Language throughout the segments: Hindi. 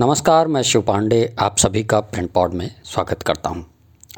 नमस्कार, मैं शिव पांडे, आप सभी का प्रिंट पॉड में स्वागत करता हूँ।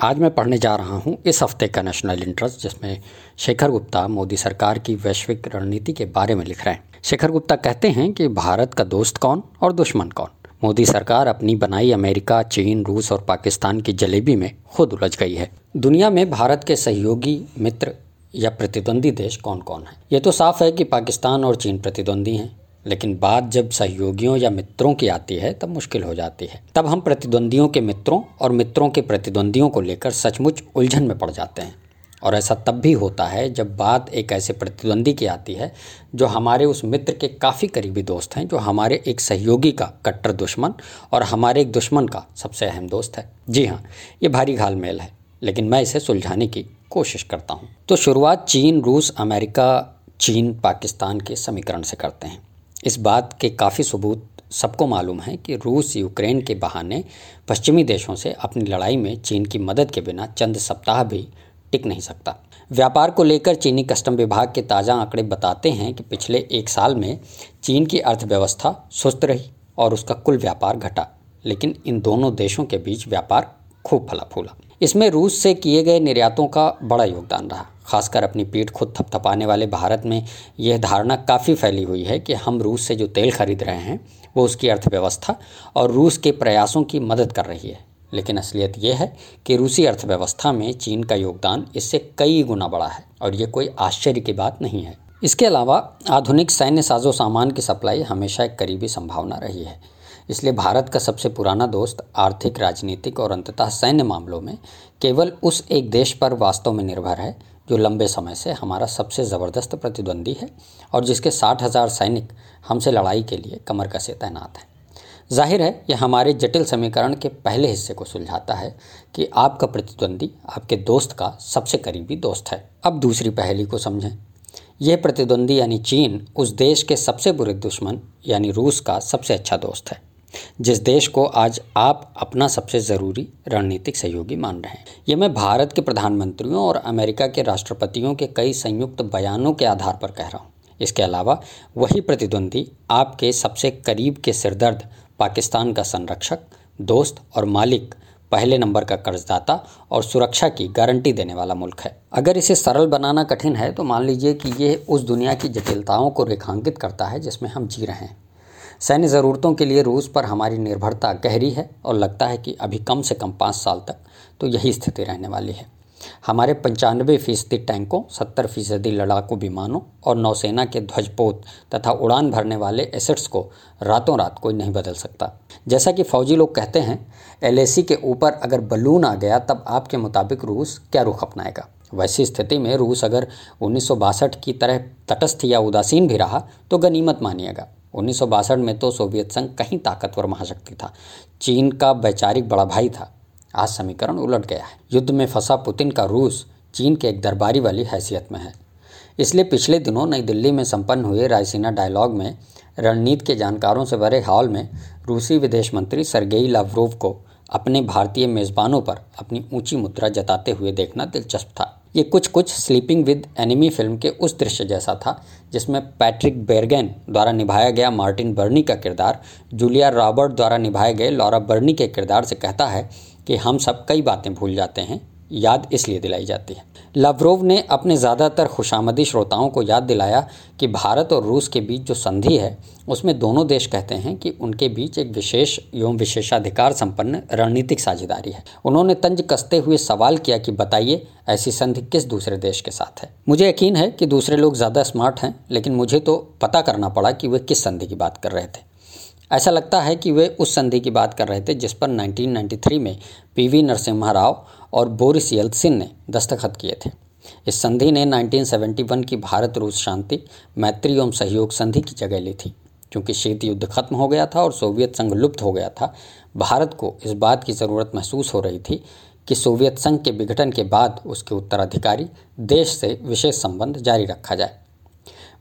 आज मैं पढ़ने जा रहा हूँ इस हफ़्ते का नेशनल इंटरेस्ट, जिसमें शेखर गुप्ता मोदी सरकार की वैश्विक रणनीति के बारे में लिख रहे हैं। शेखर गुप्ता कहते हैं कि भारत का दोस्त कौन और दुश्मन कौन? मोदी सरकार अपनी बनाई अमेरिका, चीन, रूस और पाकिस्तान की जलेबी में खुद उलझ गई है। दुनिया में भारत के सहयोगी, मित्र या प्रतिद्वंदी देश कौन कौन है? ये तो साफ़ है कि पाकिस्तान और चीन प्रतिद्वंदी हैं। लेकिन बात जब सहयोगियों या मित्रों की आती है, तब मुश्किल हो जाती है। तब हम प्रतिद्वंदियों के मित्रों और मित्रों के प्रतिद्वंदियों को लेकर सचमुच उलझन में पड़ जाते हैं। और ऐसा तब भी होता है, जब बात एक ऐसे प्रतिद्वंदी की आती है, जो हमारे उस मित्र के काफ़ी करीबी दोस्त हैं, जो हमारे एक सहयोगी का कट्टर दुश्मन और हमारे एक दुश्मन का सबसे अहम दोस्त है। जी हाँ ये भारी घाल मेल है, लेकिन मैं इसे सुलझाने की कोशिश करता हूँ। तो शुरुआत चीन, रूस, अमेरिका, चीन, पाकिस्तान के समीकरण से करते हैं। इस बात के काफ़ी सबूत सबको मालूम है कि रूस यूक्रेन के बहाने पश्चिमी देशों से अपनी लड़ाई में चीन की मदद के बिना चंद सप्ताह भी टिक नहीं सकता। व्यापार को लेकर चीनी कस्टम विभाग के ताज़ा आंकड़े बताते हैं कि पिछले एक साल में चीन की अर्थव्यवस्था सुस्त रही और उसका कुल व्यापार घटा, लेकिन इन दोनों देशों के बीच व्यापार खूब फला फूला इसमें रूस से किए गए निर्यातों का बड़ा योगदान रहा। खासकर अपनी पीठ खुद थपथपाने वाले भारत में यह धारणा काफ़ी फैली हुई है कि हम रूस से जो तेल खरीद रहे हैं, वो उसकी अर्थव्यवस्था और रूस के प्रयासों की मदद कर रही है। लेकिन असलियत यह है कि रूसी अर्थव्यवस्था में चीन का योगदान इससे कई गुना बड़ा है और ये कोई आश्चर्य की बात नहीं है। इसके अलावा आधुनिक सैन्य साजो सामान की सप्लाई हमेशा एक करीबी संभावना रही है। इसलिए भारत का सबसे पुराना दोस्त आर्थिक, राजनीतिक और अंततः सैन्य मामलों में केवल उस एक देश पर वास्तव में निर्भर है, जो लंबे समय से हमारा सबसे ज़बरदस्त प्रतिद्वंदी है और जिसके साठ हज़ार सैनिक हमसे लड़ाई के लिए कमर कसे तैनात हैं। ज़ाहिर है, यह हमारे जटिल समीकरण के पहले हिस्से को सुलझाता है कि आपका प्रतिद्वंदी आपके दोस्त का सबसे करीबी दोस्त है। अब दूसरी पहली को समझें। यह प्रतिद्वंदी यानी चीन उस देश के सबसे बुरे दुश्मन यानी रूस का सबसे अच्छा दोस्त है। जिस देश को आज आप अपना सबसे ज़रूरी रणनीतिक सहयोगी मान रहे हैं। ये मैं भारत के प्रधानमंत्रियों और अमेरिका के राष्ट्रपतियों के कई संयुक्त बयानों के आधार पर कह रहा हूँ। इसके अलावा वही प्रतिद्वंदी आपके सबसे करीब के सिरदर्द, पाकिस्तान का संरक्षक, दोस्त और मालिक, पहले नंबर का कर्जदाता और सुरक्षा की गारंटी देने वाला मुल्क है। अगर इसे सरल बनाना कठिन है तो मान लीजिए कि ये उस दुनिया की जटिलताओं को रेखांकित करता है जिसमें हम जी रहे हैं। सैन्य ज़रूरतों के लिए रूस पर हमारी निर्भरता गहरी है और लगता है कि अभी कम से कम पाँच साल तक तो यही स्थिति रहने वाली है। हमारे पंचानवे फ़ीसदी टैंकों, सत्तर फ़ीसदी लड़ाकू विमानों और नौसेना के ध्वजपोत तथा उड़ान भरने वाले एसेट्स को रातों रात कोई नहीं बदल सकता। जैसा कि फौजी लोग कहते हैं, एलएसी के ऊपर अगर बलून आ गया तब आपके मुताबिक रूस क्या रुख अपनाएगा? वैसी स्थिति में रूस अगर उन्नीस सौ बासठ की तरह तटस्थ या उदासीन भी रहा तो गनीमत मानिएगा। उन्नीस सौ बासठ में तो सोवियत संघ कहीं ताकतवर महाशक्ति था। चीन का वैचारिक बड़ा भाई था। आज समीकरण उलट गया है। युद्ध में फंसा पुतिन का रूस चीन के एक दरबारी वाली हैसियत में है। इसलिए पिछले दिनों नई दिल्ली में संपन्न हुए रायसीना डायलॉग में, रणनीति के जानकारों से भरे हॉल में, रूसी विदेश मंत्री सरगेई लावरोव को अपने भारतीय मेज़बानों पर अपनी ऊँची मुद्रा जताते हुए देखना दिलचस्प था। ये कुछ कुछ स्लीपिंग विद एनिमी फ़िल्म के उस दृश्य जैसा था, जिसमें पैट्रिक बेरगेन द्वारा निभाया गया मार्टिन बर्नी का किरदार जूलिया रॉबर्ट द्वारा निभाए गए लॉरा बर्नी के किरदार से कहता है कि हम सब कई बातें भूल जाते हैं। याद इसलिए दिलाई जाती है। लवरोव ने अपने ज़्यादातर खुशामदी श्रोताओं को याद दिलाया कि भारत और रूस के बीच जो संधि है, उसमें दोनों देश कहते हैं कि उनके बीच एक विशेष एवं विशेषाधिकार संपन्न रणनीतिक साझेदारी है। उन्होंने तंज कसते हुए सवाल किया कि बताइए, ऐसी संधि किस दूसरे देश के साथ है? मुझे यकीन है कि दूसरे लोग ज़्यादा स्मार्ट हैं, लेकिन मुझे तो पता करना पड़ा कि वे किस संधि की बात कर रहे थे। ऐसा लगता है कि वे उस संधि की बात कर रहे थे जिस पर 1993 में पीवी नरसिम्हा राव और बोरिस यल्सिन ने दस्तखत किए थे। इस संधि ने 1971 की भारत रूस शांति, मैत्री एवं सहयोग संधि की जगह ली थी। क्योंकि शीत युद्ध खत्म हो गया था और सोवियत संघ लुप्त हो गया था, भारत को इस बात की ज़रूरत महसूस हो रही थी कि सोवियत संघ के विघटन के बाद उसके उत्तराधिकारी देश से विशेष संबंध जारी रखा जाए।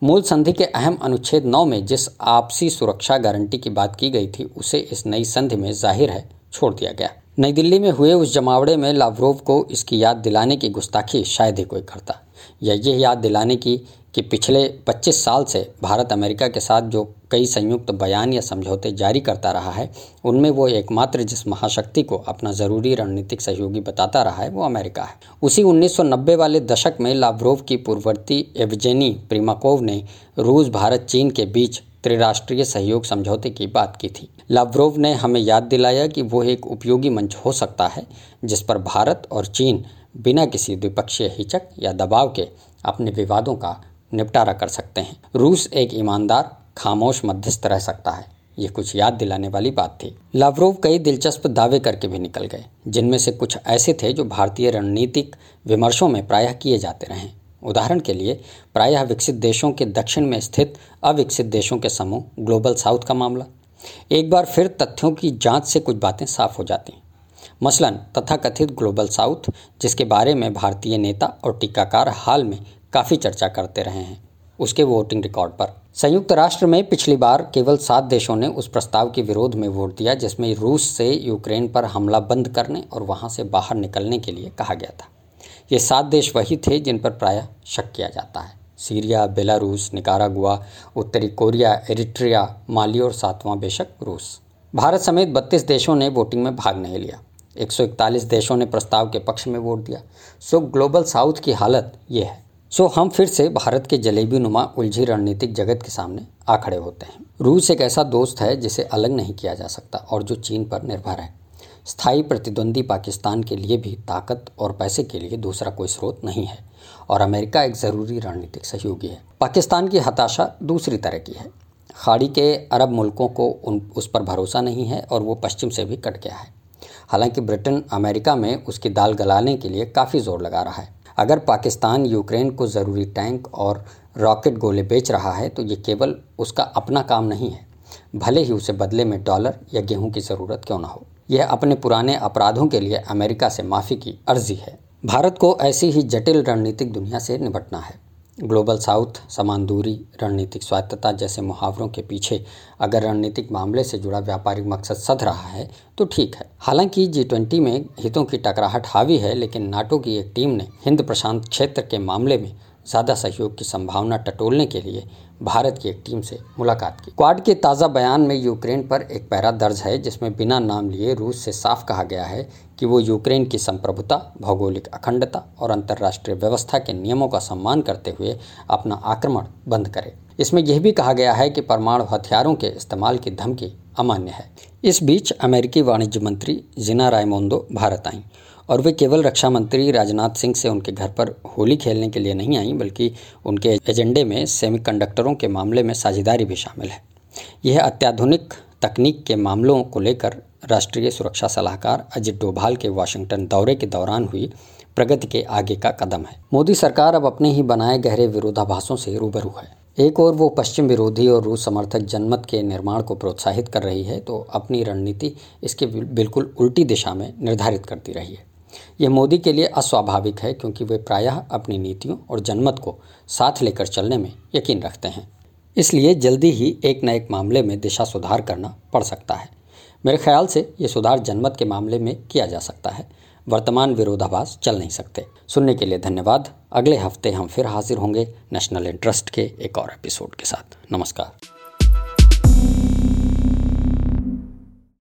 मूल संधि के अहम अनुच्छेद नौ में जिस आपसी सुरक्षा गारंटी की बात की गई थी, उसे इस नई संधि में ज़ाहिर है, छोड़ दिया गया। नई दिल्ली में हुए उस जमावड़े में लावरोव को इसकी याद दिलाने की गुस्ताखी शायद ही कोई करता। या ये याद दिलाने की कि पिछले 25 साल से भारत अमेरिका के साथ जो कई संयुक्त बयान या समझौते जारी करता रहा है, उनमें वो एकमात्र जिस महाशक्ति को अपना ज़रूरी रणनीतिक सहयोगी बताता रहा है, वो अमेरिका है। उसी 1990 वाले दशक में लाव्रोव की पूर्ववर्ती एवजेनी प्रीमाकोव ने रूस, भारत, चीन के बीच त्रिराष्ट्रीय सहयोग समझौते की बात की थी। लाव्रोव ने हमें याद दिलाया कि वो एक उपयोगी मंच हो सकता है, जिस पर भारत और चीन बिना किसी द्विपक्षीय हिचक या दबाव के अपने विवादों का निपटारा कर सकते हैं। रूस एक ईमानदार, खामोश मध्यस्थ रह सकता है। ये कुछ याद दिलाने वाली बात थी। लावरोव कई दिलचस्प दावे करके भी निकल गए, जिनमें से कुछ ऐसे थे जो भारतीय रणनीतिक विमर्शों में प्रायः किए जाते रहे। उदाहरण के लिए, प्रायः विकसित देशों के दक्षिण में स्थित अविकसित देशों के समूह, ग्लोबल साउथ का मामला। एक बार फिर तथ्यों की जाँच से कुछ बातें साफ़ हो जाती। मसलन, तथाकथित ग्लोबल साउथ, जिसके बारे में भारतीय नेता और टीकाकार हाल में काफ़ी चर्चा करते रहे हैं उसके वोटिंग रिकॉर्ड पर। संयुक्त राष्ट्र में पिछली बार केवल सात देशों ने उस प्रस्ताव के विरोध में वोट दिया, जिसमें रूस से यूक्रेन पर हमला बंद करने और वहाँ से बाहर निकलने के लिए कहा गया था। ये सात देश वही थे जिन पर प्रायः शक किया जाता है। सीरिया, बेलारूस, निकारागुआ, उत्तरी कोरिया, एरिट्रिया, माली और सातवां बेशक रूस। भारत समेत बत्तीस देशों ने वोटिंग में भाग नहीं लिया। 141 देशों ने प्रस्ताव के पक्ष में वोट दिया। सो ग्लोबल साउथ की हालत ये है। सो हम फिर से भारत के जलेबी नुमा उलझी रणनीतिक जगत के सामने आ खड़े होते हैं। रूस एक ऐसा दोस्त है जिसे अलग नहीं किया जा सकता और जो चीन पर निर्भर है। स्थायी प्रतिद्वंदी पाकिस्तान के लिए भी ताकत और पैसे के लिए दूसरा कोई स्रोत नहीं है और अमेरिका एक ज़रूरी रणनीतिक सहयोगी है। पाकिस्तान की हताशा दूसरी तरह की है। खाड़ी के अरब मुल्कों को उन, उस पर भरोसा नहीं है और वो पश्चिम से भी कट गया है। हालाँकि ब्रिटेन अमेरिका में उसकी दाल गलाने के लिए काफ़ी ज़ोर लगा रहा है। अगर पाकिस्तान यूक्रेन को ज़रूरी टैंक और रॉकेट गोले बेच रहा है तो ये केवल उसका अपना काम नहीं है। भले ही उसे बदले में डॉलर या गेहूँ की ज़रूरत क्यों ना हो। यह अपने पुराने अपराधों के लिए अमेरिका से माफ़ी की अर्जी है। भारत को ऐसी ही जटिल रणनीतिक दुनिया से निपटना है। ग्लोबल साउथ, समान दूरी, रणनीतिक स्वायत्तता जैसे मुहावरों के पीछे अगर रणनीतिक मामले से जुड़ा व्यापारिक मकसद सध रहा है तो ठीक है। हालाँकि जी ट्वेंटी में हितों की टकराहट हावी है, लेकिन नाटो की एक टीम ने हिंद प्रशांत क्षेत्र के मामले में ज़्यादा सहयोग की संभावना टटोलने के लिए भारत की एक टीम से मुलाकात की। क्वाड के ताज़ा बयान में यूक्रेन पर एक पैरा दर्ज है, जिसमें बिना नाम लिए रूस से साफ़ कहा गया है कि वो यूक्रेन की संप्रभुता, भौगोलिक अखंडता और अंतर्राष्ट्रीय व्यवस्था के नियमों का सम्मान करते हुए अपना आक्रमण बंद करे। इसमें यह भी कहा गया है कि परमाणु हथियारों के इस्तेमाल की धमकी अमान्य है। इस बीच अमेरिकी वाणिज्य मंत्री जिना रायमोंदो भारत आईं। और वे केवल रक्षा मंत्री राजनाथ सिंह से उनके घर पर होली खेलने के लिए नहीं आई, बल्कि उनके एजेंडे में सेमीकंडक्टरों के मामले में साझेदारी भी शामिल है। यह अत्याधुनिक तकनीक के मामलों को लेकर राष्ट्रीय सुरक्षा सलाहकार अजित डोभाल के वाशिंगटन दौरे के दौरान हुई प्रगति के आगे का कदम है। मोदी सरकार अब अपने ही बनाए गहरे विरोधाभासों से रूबरू है। एक और वो पश्चिम विरोधी और रूस समर्थक जनमत के निर्माण को प्रोत्साहित कर रही है तो अपनी रणनीति इसके बिल्कुल उल्टी दिशा में निर्धारित करती रही है। यह मोदी के लिए अस्वाभाविक है क्योंकि वे प्रायः अपनी नीतियों और जनमत को साथ लेकर चलने में यकीन रखते हैं। इसलिए जल्दी ही एक न एक मामले में दिशा सुधार करना पड़ सकता है। मेरे ख्याल से ये सुधार जनमत के मामले में किया जा सकता है। वर्तमान विरोधाभास चल नहीं सकते। सुनने के लिए धन्यवाद। अगले हफ़्ते हम फिर हाजिर होंगे नेशनल इंटरेस्ट के एक और एपिसोड के साथ। नमस्कार।